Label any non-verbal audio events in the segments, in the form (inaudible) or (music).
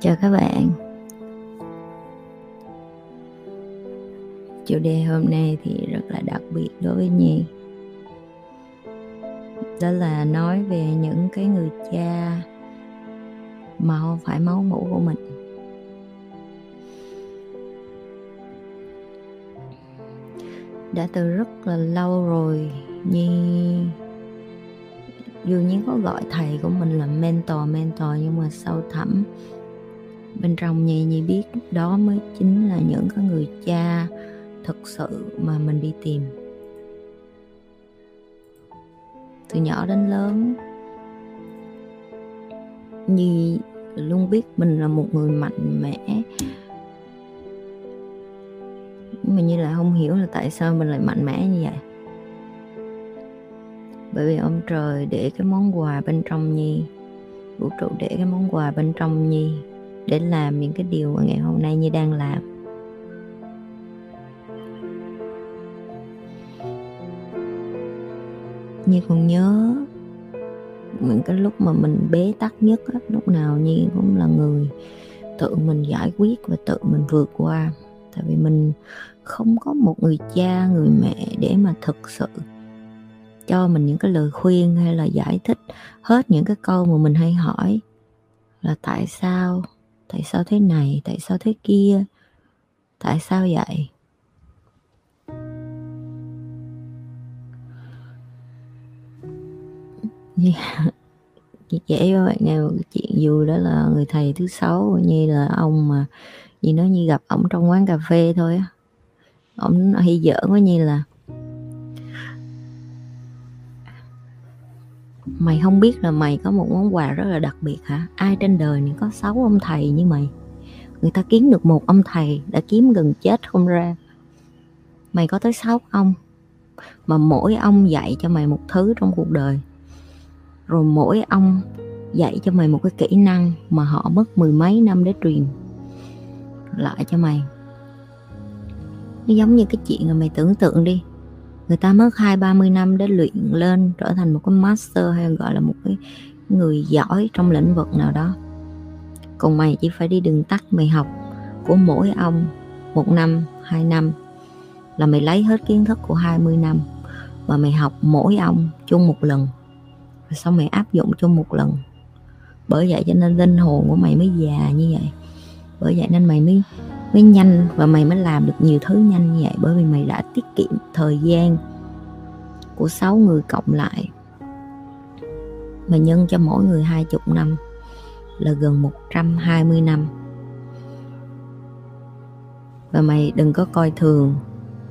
chào các bạn. Chủ đề hôm nay thì rất là đặc biệt đối với nhi. Đó là nói về những cái người cha mà không phải máu mủ của mình. Đã từ rất là lâu rồi, nhi dù nhiên có gọi thầy của mình là mentor mentor nhưng mà sâu thẳm bên trong nhi nhi biết đó mới chính là những cái người cha thực sự mà mình đi tìm. Từ nhỏ đến lớn, nhi luôn biết mình là một người mạnh mẽ. Nhưng mà như là không hiểu là tại sao mình lại mạnh mẽ như vậy. Bởi vì ông trời để cái món quà bên trong nhi, vũ trụ để cái món quà bên trong nhi để làm những cái điều mà ngày hôm nay như đang làm. Như còn nhớ những cái lúc mà mình bế tắc nhất á, lúc nào nhi cũng là người tự mình giải quyết và tự mình vượt qua. Tại vì mình không có một người cha người mẹ để mà thực sự cho mình những cái lời khuyên hay là giải thích hết những cái câu mà mình hay hỏi là tại sao tại sao thế này? Tại sao thế kia? Tại sao vậy? Yeah. kể với bạn nghe một chuyện vui đó là người thầy thứ sáu, như là ông mà gì nói như gặp ông trong quán cà phê thôi á. Ổng hay giỡn với như là mày không biết là mày có một món quà rất là đặc biệt hả? Ai trên đời này có sáu ông thầy như mày? Người ta kiếm được một ông thầy đã kiếm gần chết không ra. Mày có tới sáu ông, mà mỗi ông dạy cho mày một thứ trong cuộc đời. Rồi mỗi ông dạy cho mày một cái kỹ năng mà họ mất mười mấy năm để truyền lại cho mày. Nó giống như cái chuyện mà mày tưởng tượng đi người ta mất hai, ba mươi năm để luyện lên, trở thành một cái master hay gọi là một cái người giỏi trong lĩnh vực nào đó. Còn mày chỉ phải đi đường tắt mày học của mỗi ông một năm, hai năm là mày lấy hết kiến thức của 20 năm và mày học mỗi ông chung một lần. Rồi xong mày áp dụng chung một lần? Bởi vậy cho nên linh hồn của mày mới già như vậy. Bởi vậy nên mày mới mới nhanh và mày mới làm được nhiều thứ nhanh như vậy bởi vì mày đã tiết kiệm thời gian của 6 người cộng lại. Mà nhân cho mỗi người hai chục năm là gần 120 năm. Và mày đừng có coi thường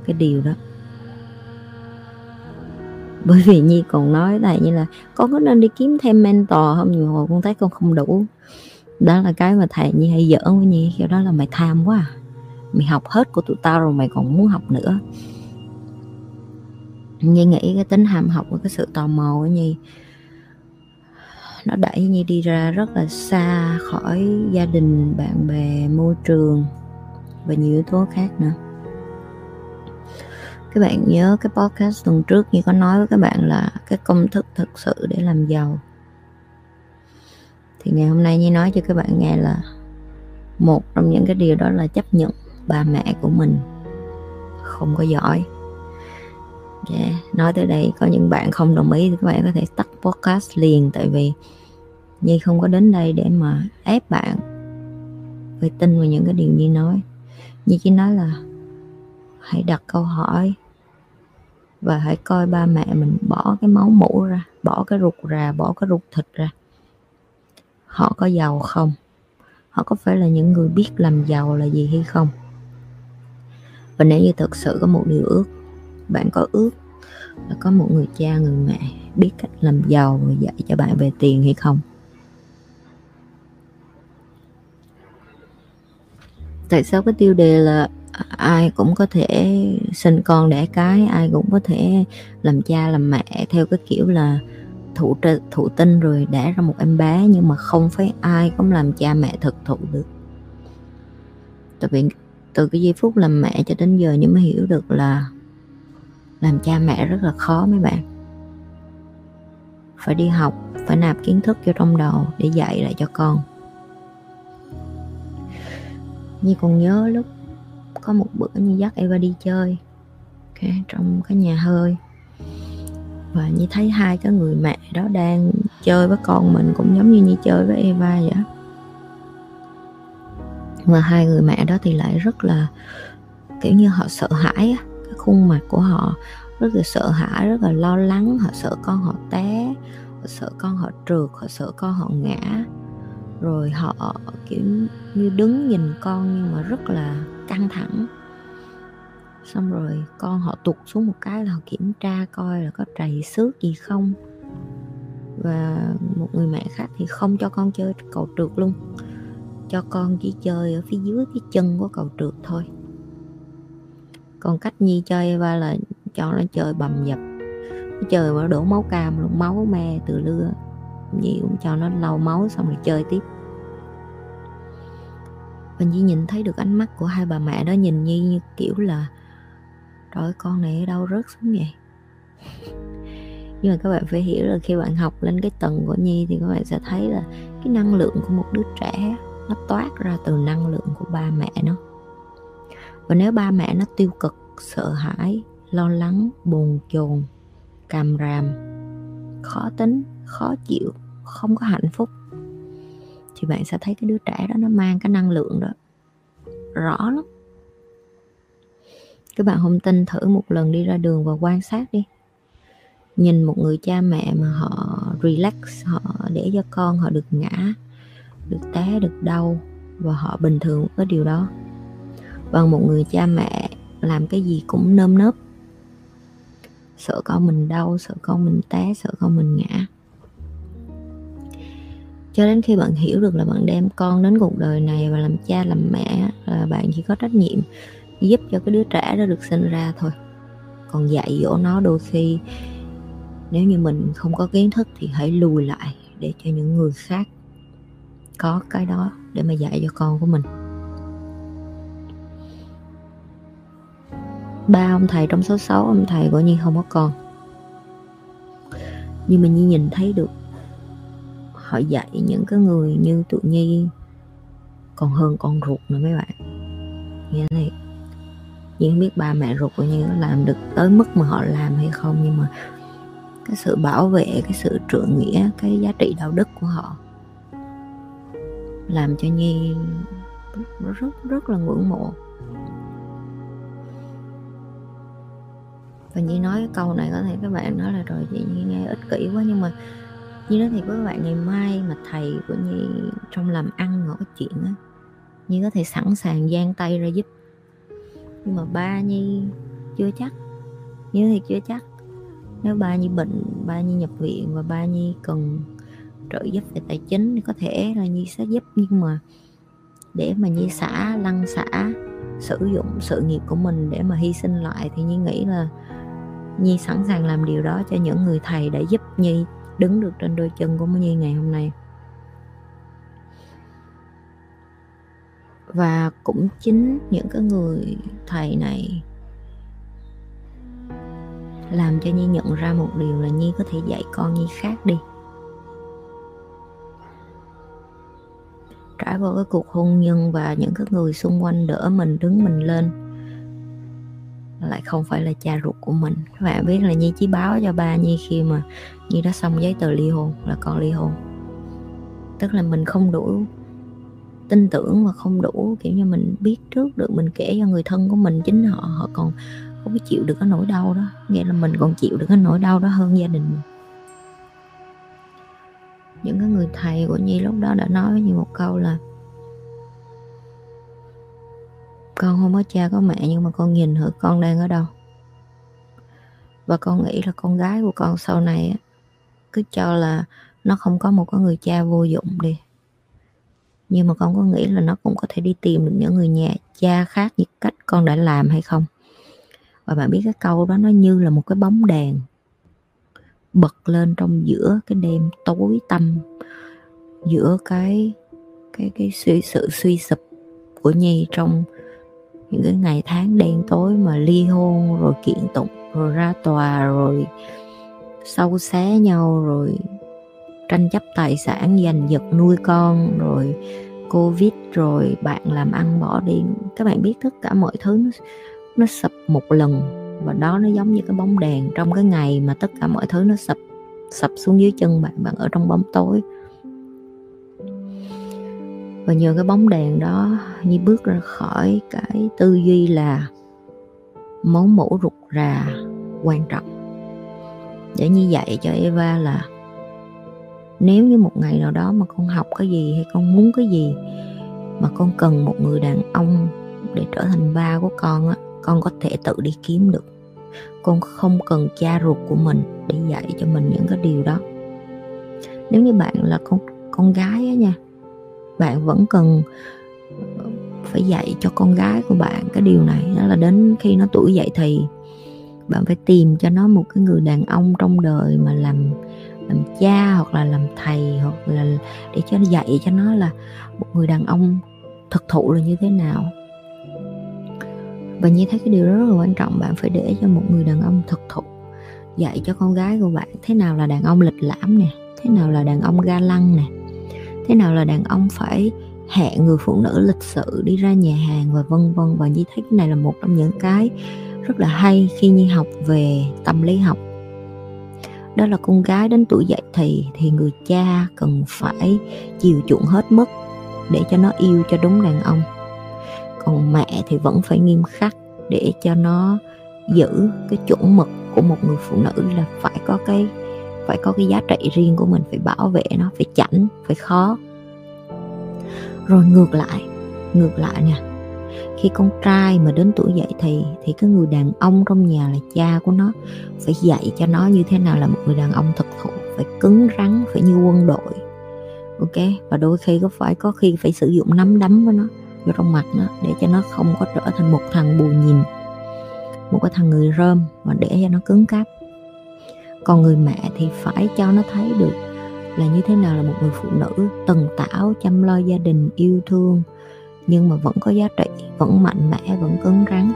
cái điều đó. Bởi vì nhi còn nói thầy như là, con có nên đi kiếm thêm mentor không? Nhiều hồi con thấy con không đủ đó là cái mà thầy nhi hay giỡn với nhi, kiểu đó là mày tham quá à. mày học hết của tụi tao rồi, mày còn muốn học nữa. Nhi nghĩ cái tính ham học và cái sự tò mò của nhi, nó đẩy nhi đi ra rất là xa khỏi gia đình, bạn bè, môi trường và nhiều yếu tố khác nữa. Các bạn nhớ cái podcast tuần trước như có nói với các bạn là cái công thức thực sự để làm giàu thì ngày hôm nay như nói cho các bạn nghe là một trong những cái điều đó là chấp nhận bà mẹ của mình không có giỏi yeah. nói tới đây có những bạn không đồng ý thì các bạn có thể tắt podcast liền, tại vì Nhi không có đến đây để mà ép bạn phải tin vào những cái điều Nhi nói Nhi chỉ nói là hãy đặt câu hỏi và hãy coi ba mẹ mình bỏ cái máu mũ ra, bỏ cái ruột ra, bỏ cái ruột thịt ra họ có giàu không? Họ có phải là những người biết làm giàu là gì hay không? Và nếu như thực sự có một điều ước, bạn có ước là có một người cha, người mẹ biết cách làm giàu và dạy cho bạn về tiền hay không? Tại sao cái tiêu đề là ai cũng có thể sinh con đẻ cái, ai cũng có thể làm cha, làm mẹ theo cái kiểu là thụ thụ tinh rồi đẻ ra một em bé nhưng mà không phải ai cũng làm cha mẹ thực thụ được. Tại vì từ cái giây phút làm mẹ cho đến giờ nhưng mới hiểu được là làm cha mẹ rất là khó mấy bạn. Phải đi học phải nạp kiến thức vô trong đầu để dạy lại cho con. Như còn nhớ lúc có một bữa như dắt Eva đi chơi okay, trong cái nhà hơi và như thấy hai cái người mẹ đó đang chơi với con mình cũng giống như như chơi với Eva vậy và hai người mẹ đó thì lại rất là, kiểu như họ sợ hãi cái khuôn mặt của họ rất là sợ hãi, rất là lo lắng. Họ sợ con họ té, họ sợ con họ trượt, họ sợ con họ ngã. Rồi họ, kiểu như đứng nhìn con nhưng mà rất là căng thẳng xong rồi con họ tụt xuống một cái là họ kiểm tra coi là có trầy xước gì không. Và một người mẹ khác thì không cho con chơi cầu trượt luôn. Cho con chỉ chơi ở phía dưới cái chân của cầu trượt thôi. Còn cách nhi chơi ba là cho nó chơi bầm dập. Chơi mà đổ máu cam luôn, máu me từ lưa. Nhi cũng cho nó lau máu xong rồi chơi tiếp. Và nhi nhìn thấy được ánh mắt của hai bà mẹ đó, nhìn nhi như kiểu là trời con này ở đâu rớt xuống vậy. Nhưng mà các bạn phải hiểu là khi bạn học lên cái tầng của nhi thì các bạn sẽ thấy là cái năng lượng của một đứa trẻ nó toát ra từ năng lượng của ba mẹ nó. Và nếu ba mẹ nó tiêu cực, sợ hãi, lo lắng buồn chồn, càm ràm, khó tính, khó chịu, không có hạnh phúc, thì bạn sẽ thấy cái đứa trẻ đó nó mang cái năng lượng đó rõ lắm các bạn không tin, thử một lần đi ra đường và quan sát đi. Nhìn một người cha mẹ mà họ relax, họ để cho con họ được ngã, được té, được đau, và họ bình thường với điều đó. Bằng một người cha mẹ làm cái gì cũng nơm nớp. Sợ con mình đau, sợ con mình té, sợ con mình ngã. Cho đến khi bạn hiểu được là bạn đem con đến cuộc đời này và làm cha, làm mẹ là bạn chỉ có trách nhiệm giúp cho cái đứa trẻ đó được sinh ra thôi. Còn dạy dỗ nó đôi khi, nếu như mình không có kiến thức thì hãy lùi lại để cho những người khác có cái đó để mà dạy cho con của mình. Ba ông thầy trong số sáu ông thầy gọi như không có con. Nhưng mà Nhi nhìn thấy được, họ dạy những cái người như tụi Nhi, còn hơn con ruột nữa mấy bạn. Nghe này nhưng biết ba mẹ ruột của Nhi làm được tới mức mà họ làm hay không, nhưng mà cái sự bảo vệ, cái sự trượng nghĩa, cái giá trị đạo đức của họ làm cho nhi rất rất là ngưỡng mộ. Và nhi nói cái câu này có thể các bạn nói là rồi chị nhi nghe ích kỷ quá nhưng mà nhi nói thì với các bạn, ngày mai mà thầy của nhi trong làm ăn ngỏ chuyện á, nhi có thể sẵn sàng giang tay ra giúp nhưng mà ba nhi chưa chắc. Như thì chưa chắc. Nếu ba nhi bệnh, ba nhi nhập viện và ba nhi cần trợ giúp về tài chính thì có thể là nhi sẽ giúp. Nhưng mà để mà nhi xả lăng xả, sử dụng sự nghiệp của mình để mà hy sinh lại thì nhi nghĩ là nhi sẵn sàng làm điều đó cho những người thầy đã giúp nhi đứng được trên đôi chân của nhi ngày hôm nay. Và cũng chính những cái người thầy này làm cho nhi nhận ra một điều là nhi có thể dạy con nhi khác đi. Trải qua cái cuộc hôn nhân và những cái người xung quanh đỡ mình, đứng mình lên, lại không phải là cha ruột của mình. Các bạn biết là nhi chỉ báo cho ba nhi khi mà nhi đã xong giấy tờ ly hôn, là con ly hôn. Tức là mình không đủ tin tưởng và không đủ, kiểu như, mình biết trước được, mình kể cho người thân của mình, chính họ họ còn không có chịu được cái nỗi đau đó. Nghĩa là mình còn chịu được cái nỗi đau đó hơn gia đình mình. Những cái người thầy của nhi lúc đó đã nói với nhi một câu là, con không có cha có mẹ, nhưng mà con nhìn thử con đang ở đâu. Và con nghĩ là con gái của con sau này cứ cho là nó không có một cái người cha vô dụng đi nhưng mà con có nghĩ là nó cũng có thể đi tìm được những người nhà cha khác như cách con đã làm hay không? Và bạn biết cái câu đó nó như là một cái bóng đèn bật lên trong giữa cái đêm tối tăm giữa cái cái cái suy, sự suy sụp của nhi trong những cái ngày tháng đen tối mà ly hôn rồi kiện tụng rồi ra tòa rồi sâu xé nhau rồi tranh chấp tài sản giành giật nuôi con rồi covid rồi bạn làm ăn bỏ đi các bạn biết tất cả mọi thứ nó, nó sập một lần và đó nó giống như cái bóng đèn. Trong cái ngày mà tất cả mọi thứ nó sập sập xuống dưới chân bạn bạn ở trong bóng tối. Và nhờ cái bóng đèn đó như bước ra khỏi cái tư duy là máu mũ rụt rà quan trọng. Để như vậy cho Eva là nếu như một ngày nào đó mà con học cái gì hay con muốn cái gì mà con cần một người đàn ông để trở thành ba của con á, con có thể tự đi kiếm được. Con không cần cha ruột của mình để dạy cho mình những cái điều đó. Nếu như bạn là con con gái á nha, bạn vẫn cần phải dạy cho con gái của bạn cái điều này. Đó là đến khi nó tuổi dậy thì bạn phải tìm cho nó một cái người đàn ông trong đời mà làm làm cha hoặc là làm thầy hoặc là để cho nó dạy cho nó là một người đàn ông thực thụ là như thế nào. Và như thấy cái điều đó rất là quan trọng, bạn phải để cho một người đàn ông thực thụ, dạy cho con gái của bạn thế nào là đàn ông lịch lãm nè, thế nào là đàn ông ga lăng nè, thế nào là đàn ông phải hẹn người phụ nữ lịch sự đi ra nhà hàng và vân vân. Và như thấy cái này là một trong những cái rất là hay khi Nhi học về tâm lý học đó là con gái đến tuổi dậy thì thì người cha cần phải chiều chuộng hết mức để cho nó yêu cho đúng đàn ông. Còn mẹ thì vẫn phải nghiêm khắc để cho nó giữ cái chuẩn mực của một người phụ nữ là phải có cái, phải có cái giá trị riêng của mình, phải bảo vệ nó, phải chảnh, phải khó. Rồi ngược lại ngược lại nha khi con trai mà đến tuổi dậy thì thì cái người đàn ông trong nhà là cha của nó. Phải dạy cho nó như thế nào là một người đàn ông thực thụ, phải cứng rắn, phải như quân đội. Ok? Và đôi khi có phải, có khi phải sử dụng nắm đấm với nó vô trong mặt nó để cho nó không có trở thành một thằng bù nhìn, một cái thằng người rơm mà để cho nó cứng cáp. Còn người mẹ thì phải cho nó thấy được là như thế nào là một người phụ nữ, tần tảo, chăm lo gia đình, yêu thương nhưng mà vẫn có giá trị, vẫn mạnh mẽ, vẫn cứng rắn.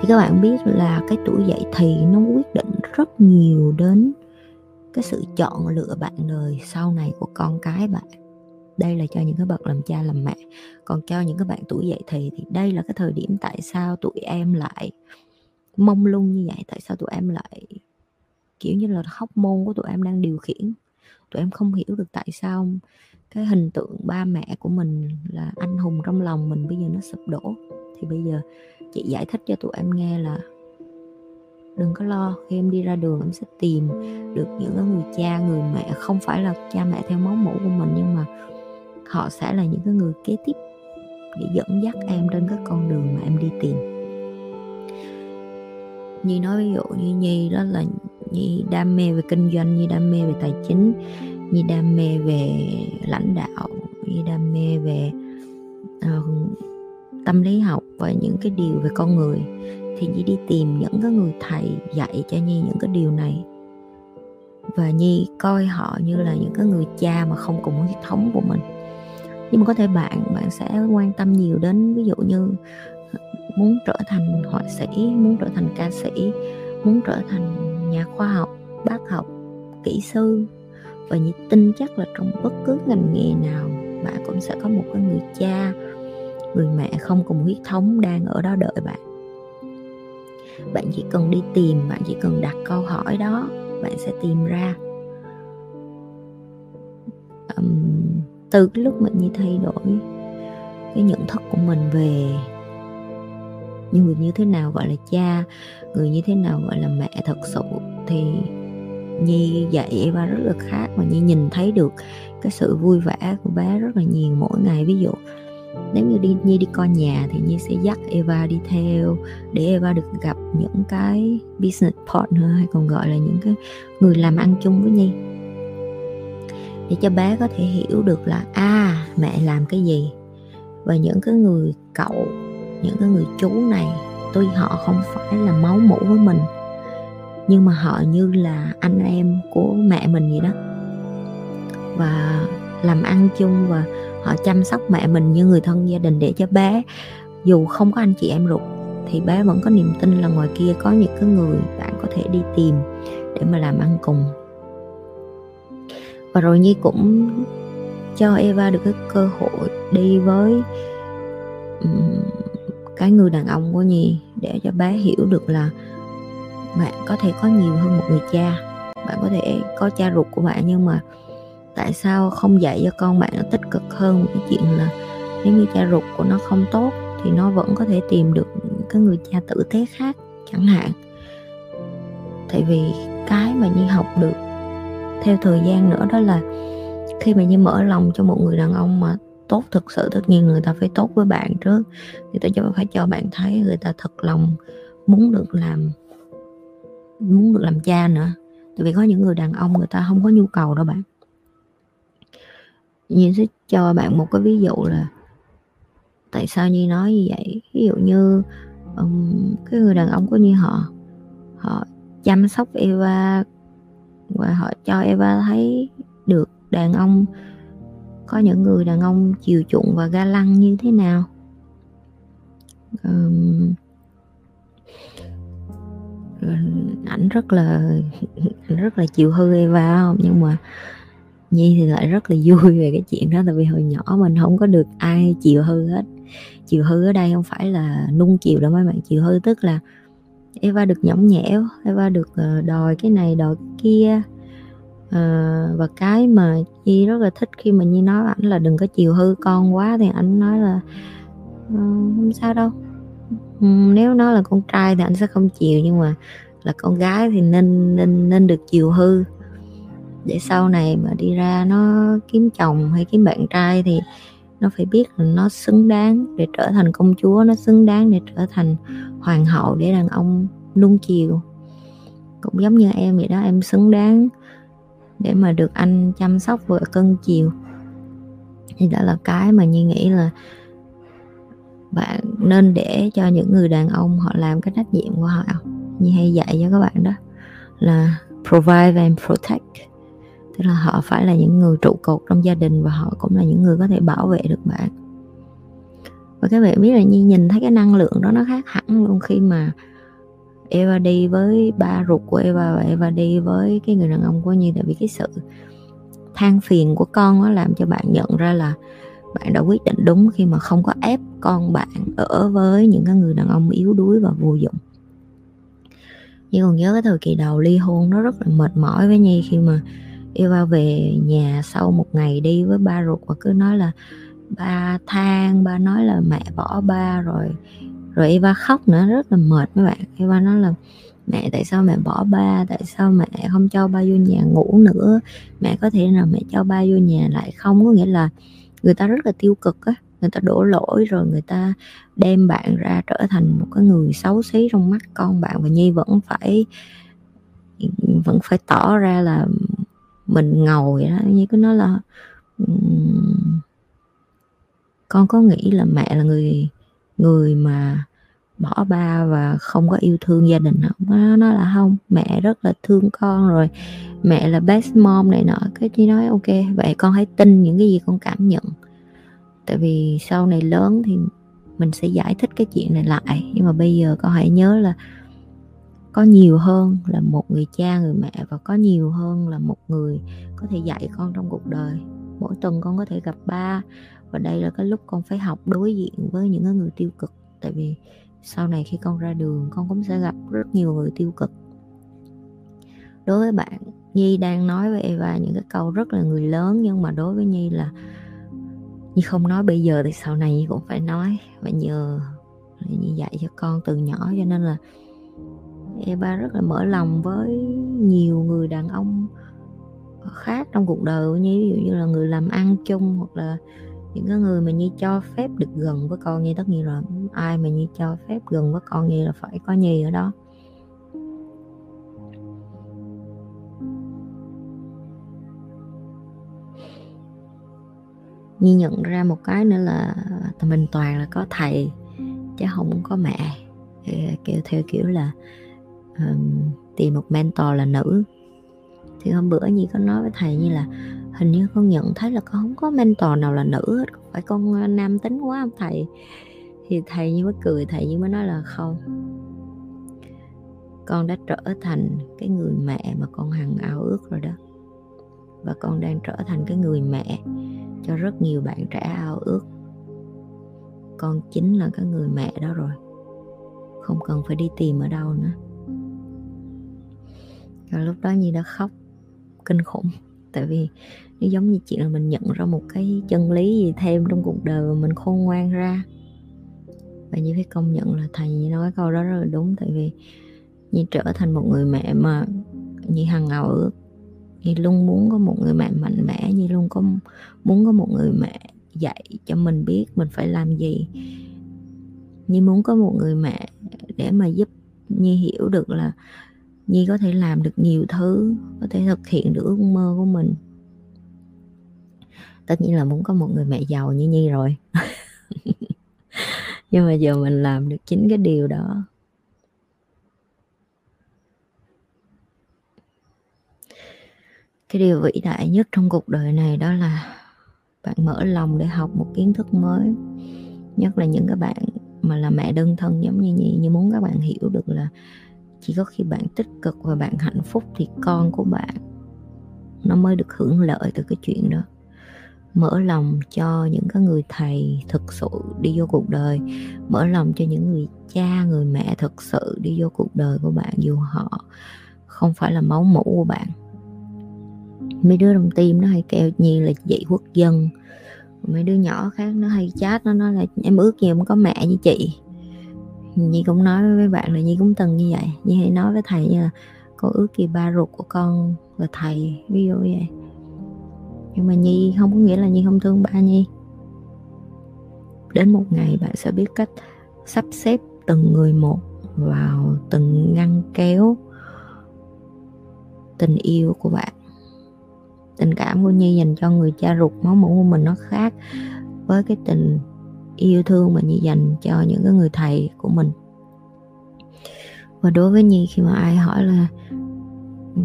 Thì các bạn biết là cái tuổi dậy thì nó quyết định rất nhiều đến cái sự chọn lựa bạn đời sau này của con cái bạn. Đây là cho những cái bậc làm cha, làm mẹ. Còn cho những cái bạn tuổi dậy thì thì đây là cái thời điểm tại sao tụi em lại mông lung như vậy, tại sao tụi em lại, kiểu như là, hóc môn của tụi em đang điều khiển. Tụi em không hiểu được tại sao cái hình tượng ba mẹ của mình là anh hùng trong lòng mình bây giờ nó sụp đổ. Thì bây giờ chị giải thích cho tụi em nghe là đừng có lo, khi em đi ra đường em sẽ tìm được những người cha, người mẹ, không phải là cha mẹ theo máu mủ của mình, nhưng mà họ sẽ là những cái người kế tiếp để dẫn dắt em trên cái con đường mà em đi tìm. Nhi nói ví dụ như Nhi đó là Nhi đam mê về kinh doanh, Nhi đam mê về tài chính. Nhi đam mê về lãnh đạo Nhi đam mê về uh, tâm lý học và những cái điều về con người thì Nhi đi tìm những cái người thầy dạy cho Nhi những cái điều này. Và Nhi coi họ như là những cái người cha mà không cùng huyết thống của mình. Nhưng mà có thể bạn bạn sẽ quan tâm nhiều đến ví dụ như ờ, muốn trở thành họa sĩ muốn trở thành ca sĩ muốn trở thành nhà khoa học bác học kỹ sư và như tin chắc là trong bất cứ ngành nghề nào bạn cũng sẽ có một cái người cha người mẹ không cùng huyết thống đang ở đó đợi bạn bạn chỉ cần đi tìm bạn chỉ cần đặt câu hỏi đó bạn sẽ tìm ra. Um, từ cái lúc mình như thay đổi cái nhận thức của mình về những người như thế nào gọi là cha người như thế nào gọi là mẹ thật sự thì nhi dạy ba rất là khác mà nhi nhìn thấy được cái sự vui vẻ của bé rất là nhiều mỗi ngày. Ví dụ nếu như đi nhi đi coi nhà thì nhi sẽ dắt eva đi theo để eva được gặp những cái business partner hay còn gọi là những cái người làm ăn chung với nhi. Để cho bé có thể hiểu được là a à, mẹ làm cái gì? Và những cái người cậu những cái người chú này tuy họ không phải là máu mủ với mình nhưng mà họ như là anh em của mẹ mình vậy đó. Và làm ăn chung và họ chăm sóc mẹ mình như người thân gia đình để cho bé dù không có anh chị em ruột thì bé vẫn có niềm tin là ngoài kia có những cái người bạn có thể đi tìm để mà làm ăn cùng. Và rồi nhi cũng cho Eva được cái cơ hội đi với um, cái người đàn ông của Nhi để cho bé hiểu được là bạn có thể có nhiều hơn một người cha. Bạn có thể có cha ruột của bạn nhưng mà tại sao không dạy cho con bạn nó tích cực hơn một cái chuyện là nếu như cha ruột của nó không tốt thì nó vẫn có thể tìm được cái người cha tử tế khác chẳng hạn. Tại vì cái mà nhi học được theo thời gian nữa đó là khi mà nhi mở lòng cho một người đàn ông mà tốt thực sự, tất nhiên người ta phải tốt với bạn trước. Người ta cho, phải cho bạn thấy người ta thật lòng muốn được làm muốn được làm cha nữa. Tại vì có những người đàn ông người ta không có nhu cầu đâu bạn. Nhi sẽ cho bạn một cái ví dụ là tại sao Nhi nói như vậy? Ví dụ như um, cái người đàn ông của Nhi họ họ chăm sóc Eva và họ cho Eva thấy được đàn ông có những người đàn ông chiều chuộng và ga lăng như thế nào. Um, ảnh rất là ảnh rất là chiều hư Eva không? Nhưng mà Nhi thì lại rất là vui về cái chuyện đó tại vì hồi nhỏ mình không có được ai chiều hư hết. Chiều hư ở đây không phải là nung chiều đâu mấy bạn. Chiều hư tức là Eva được nhõng nhẽo Eva được ờ, đòi cái này đòi cái kia. À, và cái mà Nhi rất là thích khi mà Nhi nói ảnh là đừng có chiều hư con quá thì ảnh nói là ờ, không sao đâu nếu nó là con trai thì anh sẽ không chiều nhưng mà là con gái thì nên nên nên được chiều hư. Để sau này mà đi ra nó kiếm chồng hay kiếm bạn trai thì nó phải biết là nó xứng đáng để trở thành công chúa, nó xứng đáng để trở thành hoàng hậu để đàn ông nuông chiều. Cũng giống như em vậy đó, em xứng đáng để mà được anh chăm sóc và cân chiều. Thì đó là cái mà như nghĩ là bạn nên để cho những người đàn ông họ làm cái trách nhiệm của họ. Như hay dạy cho các bạn đó, là provide and protect. Tức là họ phải là những người trụ cột trong gia đình và họ cũng là những người có thể bảo vệ được bạn. Và các bạn biết là như nhìn thấy cái năng lượng đó nó khác hẳn luôn khi mà Eva đi với ba ruột của Eva và Eva đi với cái người đàn ông của Nhi. Tại vì cái sự than phiền của con nó làm cho bạn nhận ra là bạn đã quyết định đúng khi mà không có ép con bạn ở với những cái người đàn ông yếu đuối và vô dụng. Nhưng còn nhớ cái thời kỳ đầu ly hôn nó rất là mệt mỏi với Nhi khi mà Eva về nhà sau một ngày đi với ba ruột và cứ nói là ba than, ba nói là mẹ bỏ ba rồi rồi Eva khóc nữa, rất là mệt mấy bạn. Eva nói là mẹ, tại sao mẹ bỏ ba? Tại sao mẹ không cho ba vô nhà ngủ nữa? Mẹ có thể là mẹ cho ba vô nhà lại không? Có nghĩa là người ta rất là tiêu cực á, người ta đổ lỗi rồi người ta đem bạn ra trở thành một cái người xấu xí trong mắt con bạn và nhi vẫn phải vẫn phải tỏ ra là mình ngầu vậy đó. Như cứ nói là con có nghĩ là mẹ là người người mà bỏ ba và không có yêu thương gia đình không nó nói là không, mẹ rất là thương con rồi, mẹ là best mom này nọ. Cái chị nói, ok, vậy con hãy tin những cái gì con cảm nhận. Tại vì sau này lớn thì mình sẽ giải thích cái chuyện này lại. Nhưng mà bây giờ con hãy nhớ là có nhiều hơn là một người cha, người mẹ và có nhiều hơn là một người có thể dạy con trong cuộc đời. Mỗi tuần con có thể gặp ba và đây là cái lúc con phải học đối diện với những người tiêu cực. Tại vì sau này khi con ra đường, con cũng sẽ gặp rất nhiều người tiêu cực. Đối với bạn, nhi đang nói với eva những cái câu rất là người lớn, nhưng mà đối với nhi là nhi không nói bây giờ thì sau này nhi cũng phải nói. Và nhờ Nhi dạy cho con từ nhỏ, cho nên là Eva rất là mở lòng với nhiều người đàn ông khác trong cuộc đời của Nhi. Ví dụ như là người làm ăn chung hoặc là những cái người mà Nhi cho phép được gần với con Nhi tất nhiên là ai mà Nhi cho phép gần với con Nhi là phải có Nhi ở đó. Nhi nhận ra một cái nữa là mình toàn là có thầy chứ không có mẹ. Kiểu theo kiểu là um, tìm một mentor là nữ thì hôm bữa nhi có nói với thầy như là hình như con nhận thấy là con không có mentor nào là nữ hết phải con ờ, nam tính quá không thầy? Thì thầy như mới cười, thầy như mới nói là không. Con đã trở thành cái người mẹ mà con hằng ao ước rồi đó. Và con đang trở thành cái người mẹ cho cho rất nhiều bạn trẻ ao ước. Con chính là cái người mẹ đó rồi. Không cần phải đi tìm ở đâu nữa. Rồi lúc đó Nhi đã khóc kinh khủng. Tại vì nó giống như chuyện là mình nhận ra một cái chân lý gì thêm trong cuộc đời mà mình khôn ngoan ra. Và như phải công nhận là thầy nói câu đó rất là đúng, tại vì như trở thành một người mẹ mà như hằng ngào ước như luôn muốn có một người mẹ mạnh mẽ, như luôn có muốn có một người mẹ dạy cho mình biết mình phải làm gì. Như muốn có một người mẹ để mà giúp, như hiểu được là Nhi có thể làm được nhiều thứ, có thể thực hiện được ước mơ của mình. Tất nhiên là muốn có một người mẹ giàu như Nhi rồi. (laughs) Nhưng mà giờ mình làm được chính cái điều đó. Cái điều vĩ đại nhất trong cuộc đời này đó là bạn mở lòng để học một kiến thức mới. Nhất là những các bạn mà là mẹ đơn thân giống như nhi như muốn các bạn hiểu được là chỉ có khi bạn tích cực và bạn hạnh phúc thì con của bạn, nó mới được hưởng lợi từ cái chuyện đó. Mở lòng cho những cái người thầy thực sự đi vô cuộc đời. Mở lòng cho những người cha, người mẹ thực sự đi vô cuộc đời của bạn dù họ không phải là máu mủ của bạn. Mấy đứa trong tim nó hay kêu nhi là dị quốc dân. Mấy đứa nhỏ khác nó hay chat nó nói là em ước gì em có mẹ như chị. Nhi cũng nói với bạn là Nhi cũng từng như vậy. Nhi hay nói với thầy như là Con ước gì ba ruột của con là thầy. Ví dụ vậy. Nhưng mà Nhi không có nghĩa là Nhi không thương ba Nhi. Đến một ngày bạn sẽ biết cách Sắp xếp từng người một Vào từng ngăn kéo Tình yêu của bạn. Tình cảm của Nhi dành cho người cha ruột, máu mủ của mình nó khác với cái tình yêu thương mà Nhi dành cho những cái người thầy của mình. Và đối với Nhi, khi mà ai hỏi là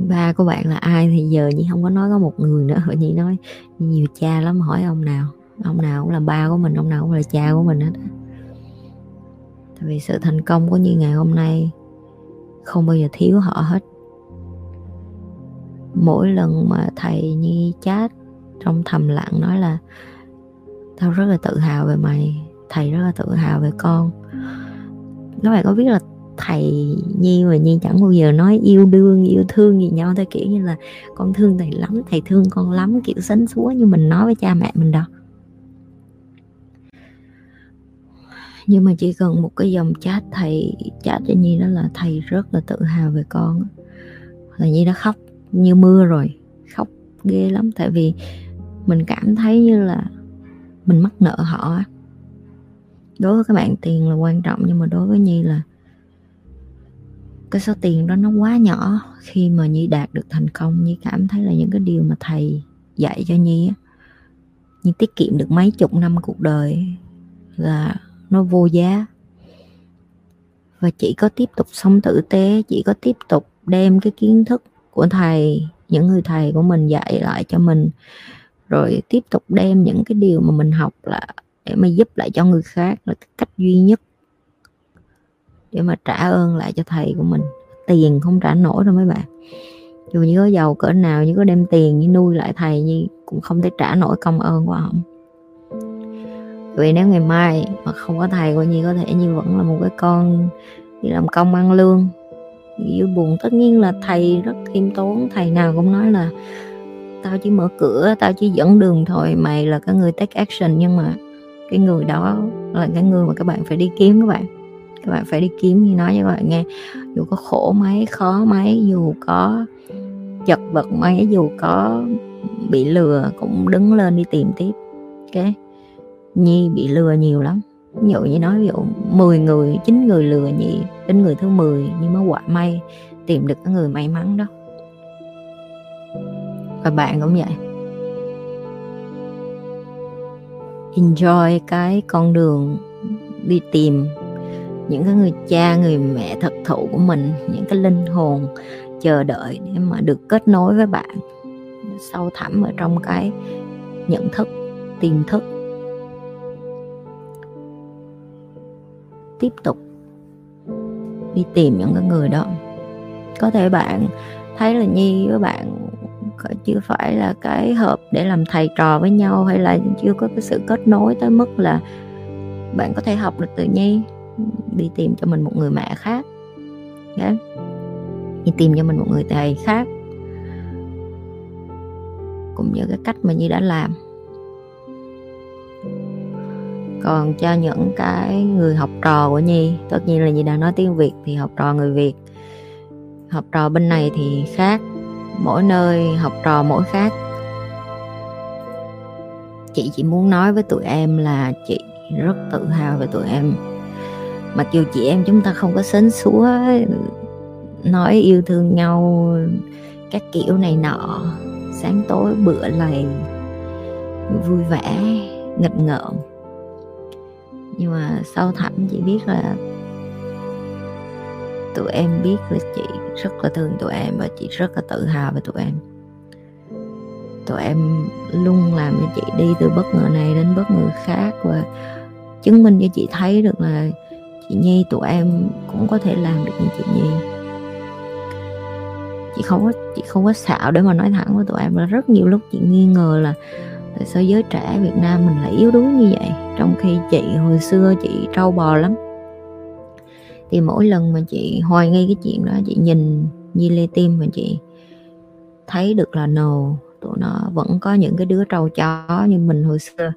ba của bạn là ai thì giờ Nhi không có nói có một người nữa. (laughs) Nhi nói nhiều cha lắm, hỏi ông nào ông nào cũng là ba của mình, ông nào cũng là cha của mình hết tại vì sự thành công của Nhi ngày hôm nay không bao giờ thiếu họ hết. Mỗi lần mà thầy nhi chat trong thầm lặng nói là, tao rất là tự hào về mày thầy rất là tự hào về con. Các bạn có biết là thầy nhi và nhi chẳng bao giờ nói yêu đương, yêu thương gì nhau theo kiểu như là con thương thầy lắm, thầy thương con lắm kiểu sánh súa như mình nói với cha mẹ mình đâu. Nhưng mà chỉ cần một cái dòng chat thầy, chat cho nhi đó là thầy rất là tự hào về con là nhi đã khóc như mưa rồi, khóc ghê lắm. Tại vì mình cảm thấy như là mình mắc nợ họ đối với các bạn, tiền là quan trọng, nhưng mà đối với nhi là cái số tiền đó nó quá nhỏ. Khi mà nhi đạt được thành công, nhi cảm thấy là những cái điều mà thầy dạy cho nhi nhi tiết kiệm được mấy chục năm cuộc đời là nó vô giá. Và chỉ có tiếp tục sống tử tế, chỉ có tiếp tục đem cái kiến thức của thầy, những người thầy của mình dạy lại cho mình, rồi tiếp tục đem những cái điều mà mình học là để mà giúp lại cho người khác là cái cách duy nhất để mà trả ơn lại cho thầy của mình. Tiền không trả nổi đâu mấy bạn. Dù như có giàu cỡ nào, như có đem tiền như nuôi lại thầy như cũng không thể trả nổi công ơn của ông. Vì nếu ngày mai mà không có thầy, coi như có thể như vẫn là một cái con đi làm công ăn lương. Yêu buồn, tất nhiên là thầy rất khiêm tốn, thầy nào cũng nói là tao chỉ mở cửa, tao chỉ dẫn đường thôi, mày là cái người take action nhưng mà cái người đó là cái người mà các bạn phải đi kiếm các bạn. Các bạn phải đi kiếm như nói cho các bạn nghe, dù có khổ mấy, khó mấy, dù có chật vật mấy, dù có bị lừa cũng đứng lên đi tìm tiếp, ok? Nhi bị lừa nhiều lắm. Ví dụ như nói, ví dụ 10 người 9 người lừa nhị đến người thứ 10 nhưng mới quả may tìm được cái người may mắn đó. Và bạn cũng vậy. Enjoy cái con đường đi tìm những cái người cha, người mẹ thật thụ của mình, những cái linh hồn chờ đợi để mà được kết nối với bạn. Sâu thẳm ở trong cái nhận thức, tiềm thức. Tiếp tục đi tìm những cái người đó. Có thể bạn thấy là nhi với bạn chưa phải là cái hợp để làm thầy trò với nhau hay là chưa có cái sự kết nối tới mức là bạn có thể học được tự nhi đi tìm cho mình một người mẹ khác. Đấy. đi tìm cho mình một người thầy khác. Cũng như cái cách mà Nhi đã làm. Còn cho những cái người học trò của Nhi, tất nhiên là Nhi đã nói tiếng Việt thì học trò người Việt. Học trò bên này thì khác mỗi nơi học trò mỗi khác. Chị chỉ muốn nói với tụi em là chị rất tự hào về tụi em. Mặc dù chị em chúng ta không có sến súa nói yêu thương nhau, các kiểu này nọ, sáng tối bữa lầy, vui vẻ, nghịch ngợm. Nhưng mà sâu thẳm chị biết là tụi em biết là chị rất là thương tụi em và chị rất là tự hào về tụi em. Tụi em luôn làm cho chị đi từ bất ngờ này đến bất ngờ khác và chứng minh cho chị thấy được là chị Nhi tụi em cũng có thể làm được như chị Nhi. Chị không có, chị không có xạo để mà nói thẳng với tụi em là rất nhiều lúc chị nghi ngờ là tại sao giới trẻ Việt Nam mình lại yếu đuối như vậy, trong khi chị hồi xưa chị trâu bò lắm thì mỗi lần mà chị hoài nghi cái chuyện đó, chị nhìn Nhi Lê Tim mà chị thấy được là no, tụi nó vẫn có những cái đứa trâu chó như mình hồi xưa.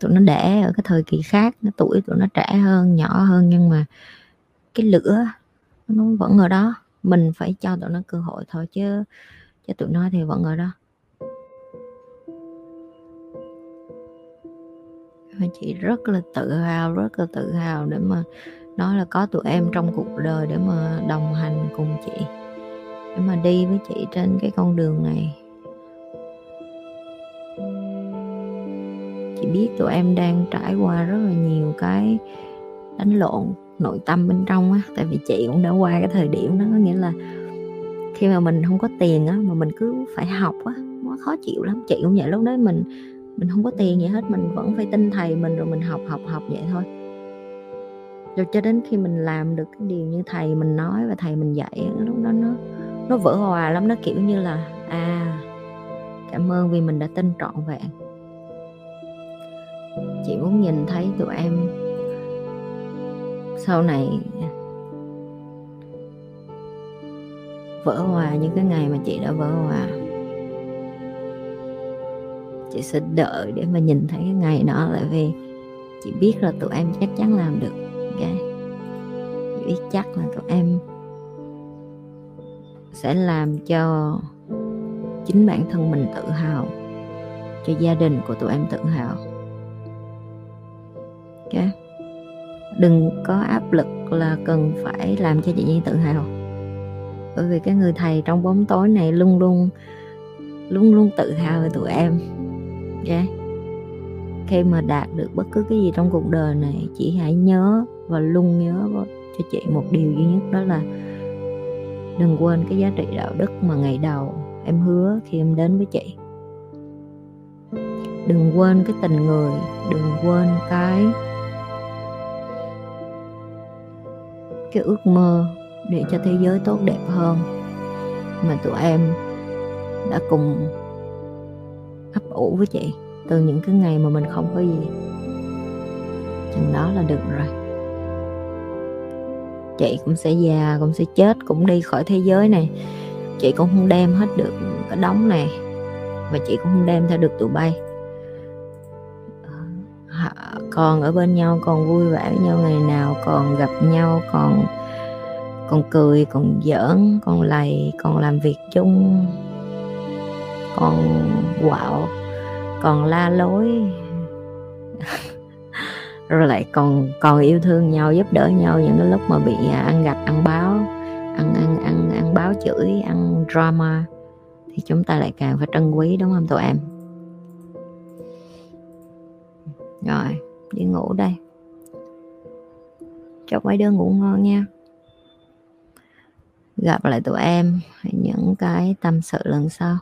Tụi nó đẻ ở cái thời kỳ khác nó tuổi tụi nó trẻ hơn, nhỏ hơn, nhưng mà cái lửa nó vẫn ở đó. Mình phải cho tụi nó cơ hội thôi chứ cho tụi nó thì vẫn ở đó. Và chị rất là tự hào, rất là tự hào để mà nói là có tụi em trong cuộc đời để mà đồng hành cùng chị, để mà đi với chị trên cái con đường này. Chị biết tụi em đang trải qua rất là nhiều cái đánh lộn nội tâm bên trong á, tại vì chị cũng đã qua cái thời điểm đó, có nghĩa là khi mà mình không có tiền á, mà mình cứ phải học á, nó khó chịu lắm. Chị cũng vậy, lúc đấy mình mình không có tiền gì hết, mình vẫn phải tin thầy mình rồi mình học học học vậy thôi rồi cho đến khi mình làm được cái điều như thầy mình nói và thầy mình dạy lúc đó nó nó vỡ hòa lắm, nó kiểu như là à cảm ơn vì mình đã tin trọn vẹn. Chị muốn nhìn thấy tụi em sau này vỡ hòa những cái ngày mà chị đã vỡ hòa. Chị sẽ đợi để mà nhìn thấy cái ngày đó, tại vì chị biết là tụi em chắc chắn làm được ok chị biết chắc là tụi em sẽ làm cho chính bản thân mình tự hào, cho gia đình của tụi em tự hào. Ok? Đừng có áp lực là cần phải làm cho chị Nhi tự hào. Bởi vì cái người thầy trong bóng tối này luôn luôn luôn luôn tự hào về tụi em. Ok? Khi mà đạt được bất cứ cái gì trong cuộc đời này, chị hãy nhớ và luôn nhớ cho chị một điều duy nhất, đó là đừng quên cái giá trị đạo đức mà ngày đầu em hứa khi em đến với chị. Đừng quên cái tình người, đừng quên cái cái ước mơ để cho thế giới tốt đẹp hơn mà tụi em đã cùng ấp ủ với chị từ những cái ngày mà mình không có gì. Chừng đó là được rồi chị cũng sẽ già, cũng sẽ chết, cũng đi khỏi thế giới này. Chị cũng không đem hết được cái đống này và chị cũng không đem theo được tụi bay. Ờ, còn ở bên nhau, còn vui vẻ với nhau ngày nào, còn gặp nhau, còn còn cười, còn giỡn, còn lầy, còn làm việc chung, còn quạo, còn la lối rồi lại còn còn yêu thương nhau, giúp đỡ nhau những cái lúc mà bị à, ăn gạch, ăn báo, ăn ăn ăn ăn báo chửi, ăn drama. Thì chúng ta lại càng phải trân quý, đúng không tụi em? Rồi, đi ngủ đây. Chúc mấy đứa ngủ ngon nha. Gặp lại tụi em, những cái tâm sự lần sau.